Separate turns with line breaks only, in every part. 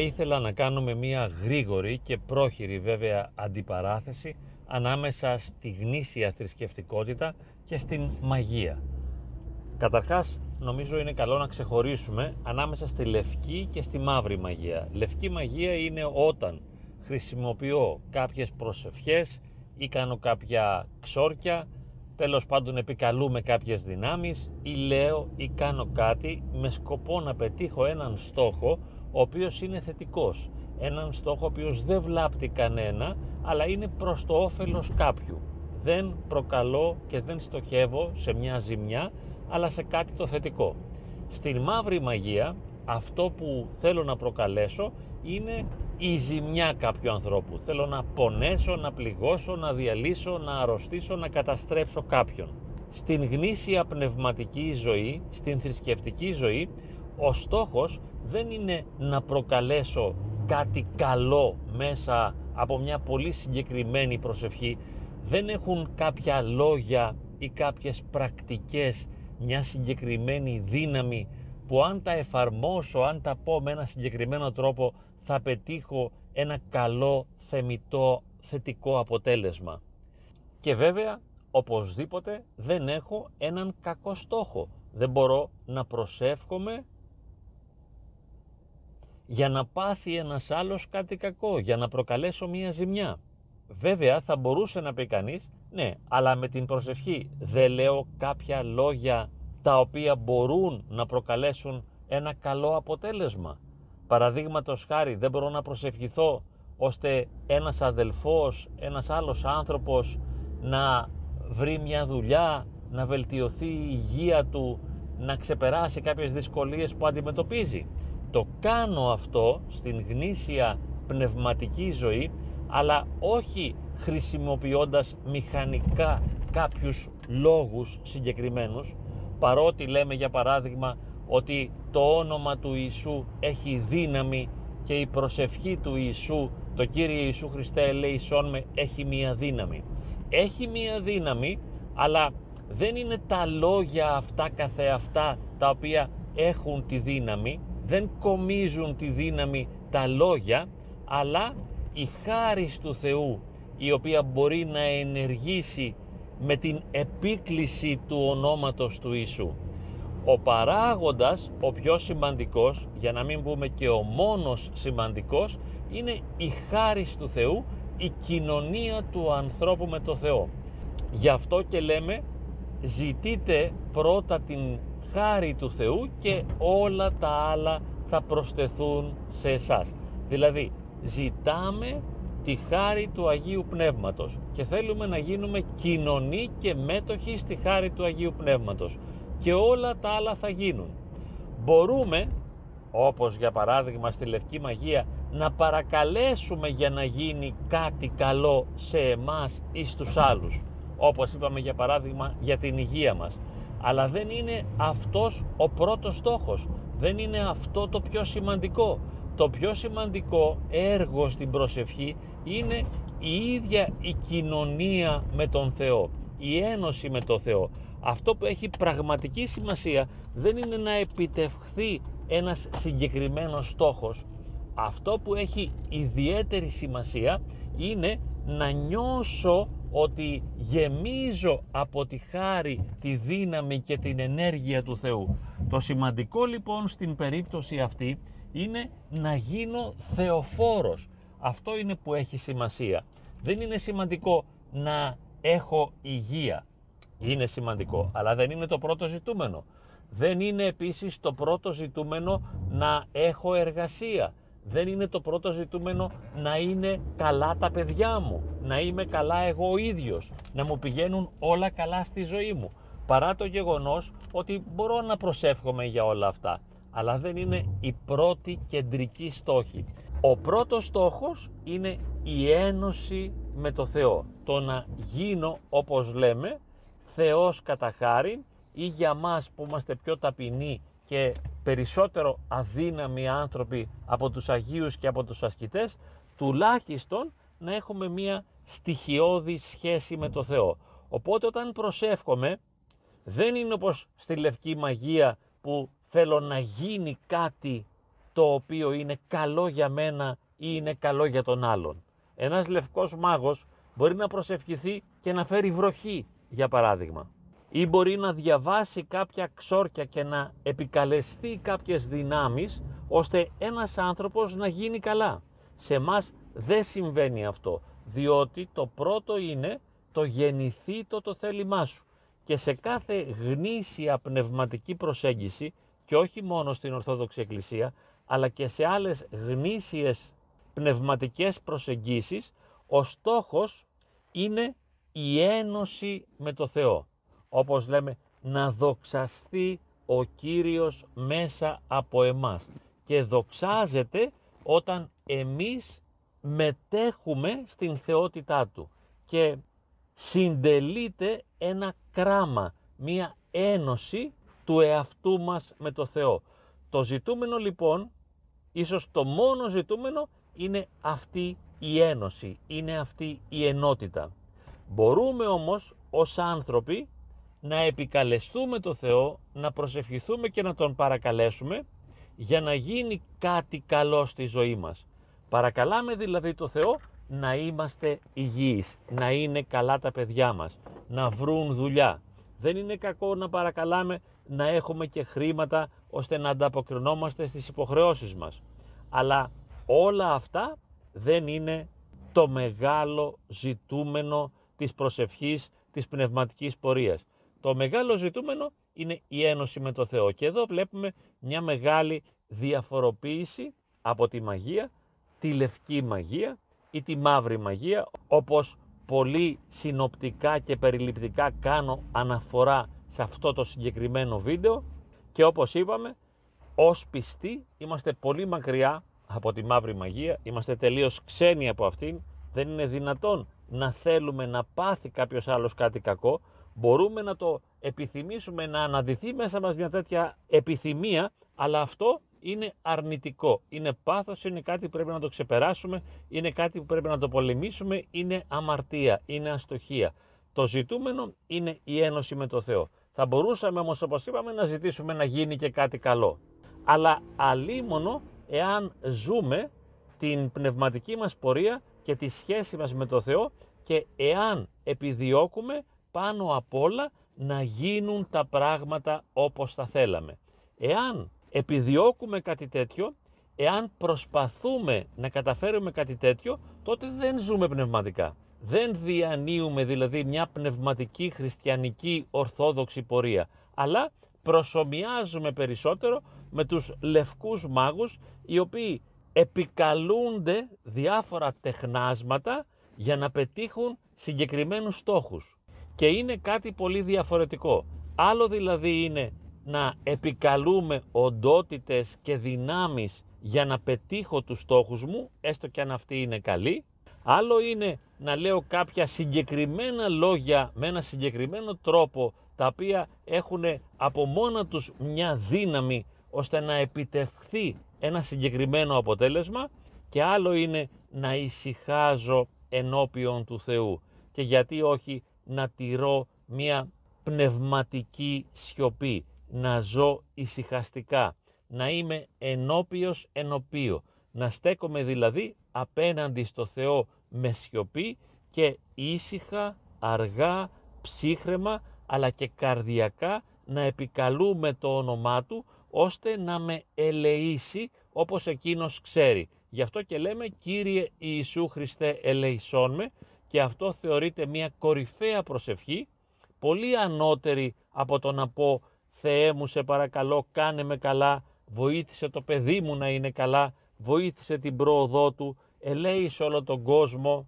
ήθελα να κάνουμε μία γρήγορη και πρόχειρη βέβαια αντιπαράθεση ανάμεσα στη γνήσια θρησκευτικότητα και στην μαγεία. Καταρχάς, νομίζω είναι καλό να ξεχωρίσουμε ανάμεσα στη λευκή και στη μαύρη μαγεία. Λευκή μαγεία είναι όταν χρησιμοποιώ κάποιες προσευχές ή κάνω κάποια ξόρκια, τέλος πάντων επικαλούμε κάποιες δυνάμεις ή λέω ή κάνω κάτι με σκοπό να πετύχω έναν στόχο ο οποίος είναι θετικός. Έναν στόχο ο οποίος δεν βλάπτει κανένα, αλλά είναι προς το όφελος κάποιου. Δεν προκαλώ και δεν στοχεύω σε μια ζημιά, αλλά σε κάτι το θετικό. Στην μαύρη μαγεία, αυτό που θέλω να προκαλέσω είναι η ζημιά κάποιου ανθρώπου. Θέλω να πονέσω, να πληγώσω, να διαλύσω, να αρρωστήσω, να καταστρέψω κάποιον. Στην γνήσια πνευματική ζωή, στην θρησκευτική ζωή, ο στόχος δεν είναι να προκαλέσω κάτι καλό μέσα από μια πολύ συγκεκριμένη προσευχή. Δεν έχουν κάποια λόγια ή κάποιες πρακτικές μια συγκεκριμένη δύναμη που αν τα εφαρμόσω, αν τα πω με ένα συγκεκριμένο τρόπο θα πετύχω ένα καλό, θεμητό, θετικό αποτέλεσμα. Και βέβαια, οπωσδήποτε δεν έχω έναν κακό στόχο. Δεν μπορώ να προσεύχομαι για να πάθει ένας άλλος κάτι κακό, για να προκαλέσω μία ζημιά. Βέβαια θα μπορούσε να πει κανείς, ναι, αλλά με την προσευχή δεν λέω κάποια λόγια τα οποία μπορούν να προκαλέσουν ένα καλό αποτέλεσμα. Παραδείγματος χάρη δεν μπορώ να προσευχηθώ ώστε ένας αδελφός, ένας άλλος άνθρωπος να βρει μια δουλειά, να βελτιωθεί η υγεία του, να ξεπεράσει κάποιες δυσκολίες που αντιμετωπίζει. Το κάνω αυτό στην γνήσια πνευματική ζωή, αλλά όχι χρησιμοποιώντας μηχανικά κάποιους λόγους συγκεκριμένους, παρότι λέμε για παράδειγμα ότι το όνομα του Ιησού έχει δύναμη και η προσευχή του Ιησού, το Κύριε Ιησού Χριστέ ελέησόν με, έχει μία δύναμη. Έχει μία δύναμη, αλλά δεν είναι τα λόγια αυτά καθεαυτά τα οποία έχουν τη δύναμη, δεν κομίζουν τη δύναμη τα λόγια, αλλά η χάρις του Θεού η οποία μπορεί να ενεργήσει με την επίκληση του ονόματος του Ιησού. Ο παράγοντας, ο πιο σημαντικός, για να μην πούμε και ο μόνος σημαντικός, είναι η χάρη του Θεού, η κοινωνία του ανθρώπου με το Θεό. Γι' αυτό και λέμε ζητείτε πρώτα την χάρη του Θεού και όλα τα άλλα θα προσθεθούν σε εσάς. Δηλαδή ζητάμε τη χάρη του Αγίου Πνεύματος και θέλουμε να γίνουμε κοινωνοί και μέτοχοι στη χάρη του Αγίου Πνεύματος και όλα τα άλλα θα γίνουν. Μπορούμε, όπως για παράδειγμα στη Λευκή Μαγεία, να παρακαλέσουμε για να γίνει κάτι καλό σε εμάς ή στους άλλους. Όπως είπαμε για παράδειγμα για την υγεία μας. Αλλά δεν είναι αυτός ο πρώτος στόχος. Δεν είναι αυτό το πιο σημαντικό. Το πιο σημαντικό έργο στην προσευχή είναι η ίδια η κοινωνία με τον Θεό. Η ένωση με τον Θεό. Αυτό που έχει πραγματική σημασία δεν είναι να επιτευχθεί ένας συγκεκριμένος στόχος. Αυτό που έχει ιδιαίτερη σημασία είναι να νιώσω ότι γεμίζω από τη χάρη, τη δύναμη και την ενέργεια του Θεού. Το σημαντικό λοιπόν στην περίπτωση αυτή είναι να γίνω θεοφόρος. Αυτό είναι που έχει σημασία. Δεν είναι σημαντικό να έχω υγεία είναι σημαντικό, αλλά δεν είναι το πρώτο ζητούμενο. Δεν είναι επίσης το πρώτο ζητούμενο να έχω εργασία. Δεν είναι το πρώτο ζητούμενο να είναι καλά τα παιδιά μου, να είμαι καλά εγώ ο ίδιος, να μου πηγαίνουν όλα καλά στη ζωή μου. Παρά το γεγονός ότι μπορώ να προσεύχομαι για όλα αυτά, αλλά δεν είναι η πρώτη κεντρική στόχη. Ο πρώτος στόχος είναι η ένωση με το Θεό. Το να γίνω όπως λέμε Θεός κατά χάρη ή για μας που είμαστε πιο ταπεινοί και περισσότερο αδύναμοι άνθρωποι από τους Αγίους και από τους ασκητές, τουλάχιστον να έχουμε μία στοιχειώδη σχέση με το Θεό. Οπότε όταν προσεύχομαι, δεν είναι όπως στη Λευκή Μαγεία που θέλω να γίνει κάτι το οποίο είναι καλό για μένα ή είναι καλό για τον άλλον. Ένας λευκός μάγος μπορεί να προσευχηθεί και να φέρει βροχή, για παράδειγμα. Ή μπορεί να διαβάσει κάποια ξόρκια και να επικαλεστεί κάποιες δυνάμεις, ώστε ένας άνθρωπος να γίνει καλά. Σε μας δεν συμβαίνει αυτό, διότι το πρώτο είναι το γεννηθήτο το θέλημά σου. Και σε κάθε γνήσια πνευματική προσέγγιση, και όχι μόνο στην Ορθόδοξη Εκκλησία, αλλά και σε άλλες γνήσιες πνευματικές προσεγγίσεις, ο στόχος είναι η ένωση με το Θεό. Όπως λέμε, να δοξαστεί ο Κύριος μέσα από εμάς. Και δοξάζεται όταν εμείς μετέχουμε στην θεότητά Του και συντελείται ένα κράμα, μία ένωση του εαυτού μας με το Θεό. Το ζητούμενο λοιπόν, ίσως το μόνο ζητούμενο, είναι αυτή η ένωση, είναι αυτή η ενότητα. Μπορούμε όμως ως άνθρωποι να επικαλεστούμε το Θεό, να προσευχηθούμε και να Τον παρακαλέσουμε για να γίνει κάτι καλό στη ζωή μας. Παρακαλάμε δηλαδή το Θεό να είμαστε υγιείς, να είναι καλά τα παιδιά μας, να βρουν δουλειά. Δεν είναι κακό να παρακαλάμε να έχουμε και χρήματα ώστε να ανταποκρινόμαστε στις υποχρεώσεις μας. Αλλά όλα αυτά δεν είναι το μεγάλο ζητούμενο της προσευχής της πνευματικής πορείας. Το μεγάλο ζητούμενο είναι η ένωση με το Θεό. Και εδώ βλέπουμε μια μεγάλη διαφοροποίηση από τη μαγεία, τη λευκή μαγεία ή τη μαύρη μαγεία, όπως πολύ συνοπτικά και περιληπτικά κάνω αναφορά σε αυτό το συγκεκριμένο βίντεο και όπως είπαμε, ως πιστοί είμαστε πολύ μακριά από τη μαύρη μαγεία, είμαστε τελείως ξένοι από αυτήν, δεν είναι δυνατόν να θέλουμε να πάθει κάποιος άλλος κάτι κακό, μπορούμε να το επιθυμήσουμε να αναδυθεί μέσα μας μια τέτοια επιθυμία, αλλά αυτό είναι αρνητικό, είναι πάθος, είναι κάτι που πρέπει να το ξεπεράσουμε, είναι κάτι που πρέπει να το πολεμήσουμε, είναι αμαρτία, είναι αστοχία. Το ζητούμενο είναι η ένωση με το Θεό. Θα μπορούσαμε όμως όπως είπαμε να ζητήσουμε να γίνει και κάτι καλό. Αλλά αλίμονο εάν ζούμε την πνευματική μας πορεία και τη σχέση μας με το Θεό και εάν επιδιώκουμε πάνω απ' όλα να γίνουν τα πράγματα όπως θα θέλαμε. Εάν επιδιώκουμε κάτι τέτοιο, εάν προσπαθούμε να καταφέρουμε κάτι τέτοιο, τότε δεν ζούμε πνευματικά. Δεν διανύουμε δηλαδή μια πνευματική χριστιανική ορθόδοξη πορεία, αλλά προσωμιάζουμε περισσότερο με τους λευκούς μάγους οι οποίοι επικαλούνται διάφορα τεχνάσματα για να πετύχουν συγκεκριμένους στόχους. Και είναι κάτι πολύ διαφορετικό. Άλλο δηλαδή είναι να επικαλούμε οντότητες και δυνάμεις για να πετύχω τους στόχους μου, έστω και αν αυτοί είναι καλοί. Άλλο είναι να λέω κάποια συγκεκριμένα λόγια με ένα συγκεκριμένο τρόπο, τα οποία έχουν από μόνα τους μια δύναμη ώστε να επιτευχθεί ένα συγκεκριμένο αποτέλεσμα και άλλο είναι να ησυχάζω ενώπιον του Θεού και γιατί όχι να τηρώ μια πνευματική σιωπή, να ζω ησυχαστικά, να είμαι ενώπιος ενωπίο, να στέκομαι δηλαδή απέναντι στο Θεό με σιωπή και ήσυχα, αργά, ψύχρεμα αλλά και καρδιακά να επικαλούμε το όνομά Του ώστε να με ελεήσει όπως Εκείνος ξέρει. Γι' αυτό και λέμε Κύριε Ιησού Χριστέ ελεησόν με και αυτό θεωρείται μια κορυφαία προσευχή, πολύ ανώτερη από το να πω Θεέ μου σε παρακαλώ κάνε με καλά, βοήθησε το παιδί μου να είναι καλά, βοήθησε την πρόοδό του, ελέησε όλο τον κόσμο,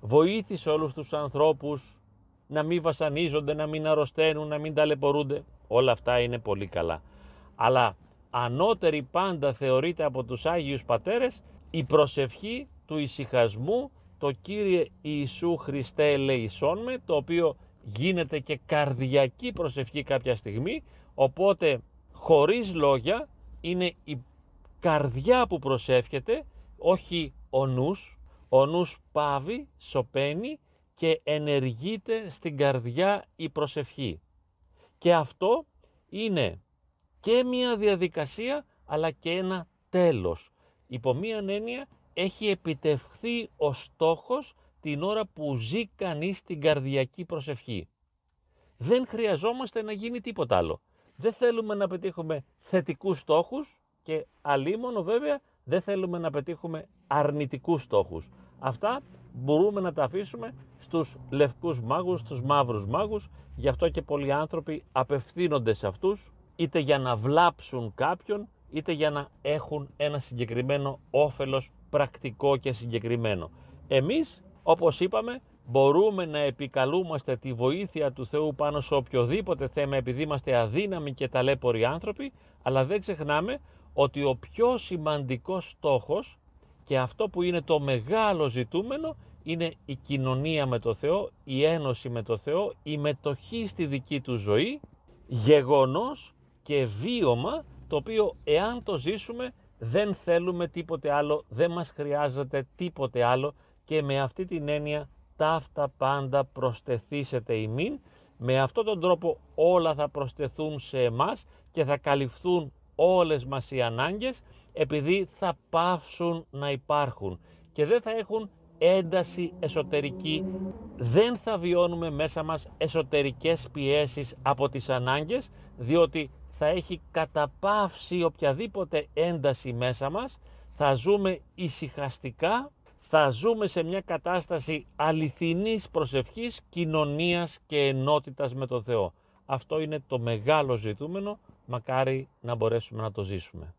βοήθησε όλους τους ανθρώπους να μην βασανίζονται, να μην αρρωσταίνουν, να μην ταλαιπωρούνται. Όλα αυτά είναι πολύ καλά. Αλλά ανώτερη πάντα θεωρείται από τους Άγιους Πατέρες η προσευχή του ησυχασμού το Κύριε Ιησού Χριστέ ελεησόν με, το οποίο γίνεται και καρδιακή προσευχή κάποια στιγμή, οπότε χωρίς λόγια είναι η καρδιά που προσεύχεται, όχι ο νους, ο νους πάβει, σωπαίνει και ενεργείται στην καρδιά η προσευχή. Και αυτό είναι και μια διαδικασία αλλά και ένα τέλος. Υπό μίαν έννοια έχει επιτευχθεί ο στόχος την ώρα που ζει κανείς την καρδιακή προσευχή. Δεν χρειαζόμαστε να γίνει τίποτα άλλο. Δεν θέλουμε να πετύχουμε θετικούς στόχους και αλίμονο βέβαια δεν θέλουμε να πετύχουμε αρνητικούς στόχους. Αυτά μπορούμε να τα αφήσουμε στους λευκούς μάγους, στους μαύρους μάγους, γι' αυτό και πολλοί άνθρωποι απευθύνονται σε αυτούς, είτε για να βλάψουν κάποιον, είτε για να έχουν ένα συγκεκριμένο όφελος πρακτικό και συγκεκριμένο. Εμείς, όπως είπαμε, μπορούμε να επικαλούμαστε τη βοήθεια του Θεού πάνω σε οποιοδήποτε θέμα επειδή είμαστε αδύναμοι και ταλέποροι άνθρωποι, αλλά δεν ξεχνάμε ότι ο πιο σημαντικός στόχος και αυτό που είναι το μεγάλο ζητούμενο είναι η κοινωνία με το Θεό, η ένωση με το Θεό, η μετοχή στη δική του ζωή, γεγονός και βίωμα το οποίο εάν το ζήσουμε δεν θέλουμε τίποτε άλλο, δεν μας χρειάζεται τίποτε άλλο και με αυτή την έννοια ταύτα πάντα προστεθήσετε ημίν. Με αυτόν τον τρόπο όλα θα προσθεθούν σε εμάς και θα καλυφθούν όλες μας οι ανάγκες επειδή θα πάυσουν να υπάρχουν και δεν θα έχουν ένταση εσωτερική, δεν θα βιώνουμε μέσα μας εσωτερικές πιέσεις από τις ανάγκες, διότι θα έχει καταπαύσει οποιαδήποτε ένταση μέσα μας, θα ζούμε ησυχαστικά, θα ζούμε σε μια κατάσταση αληθινής προσευχής, κοινωνίας και ενότητας με το Θεό. Αυτό είναι το μεγάλο ζητούμενο, μακάρι να μπορέσουμε να το ζήσουμε.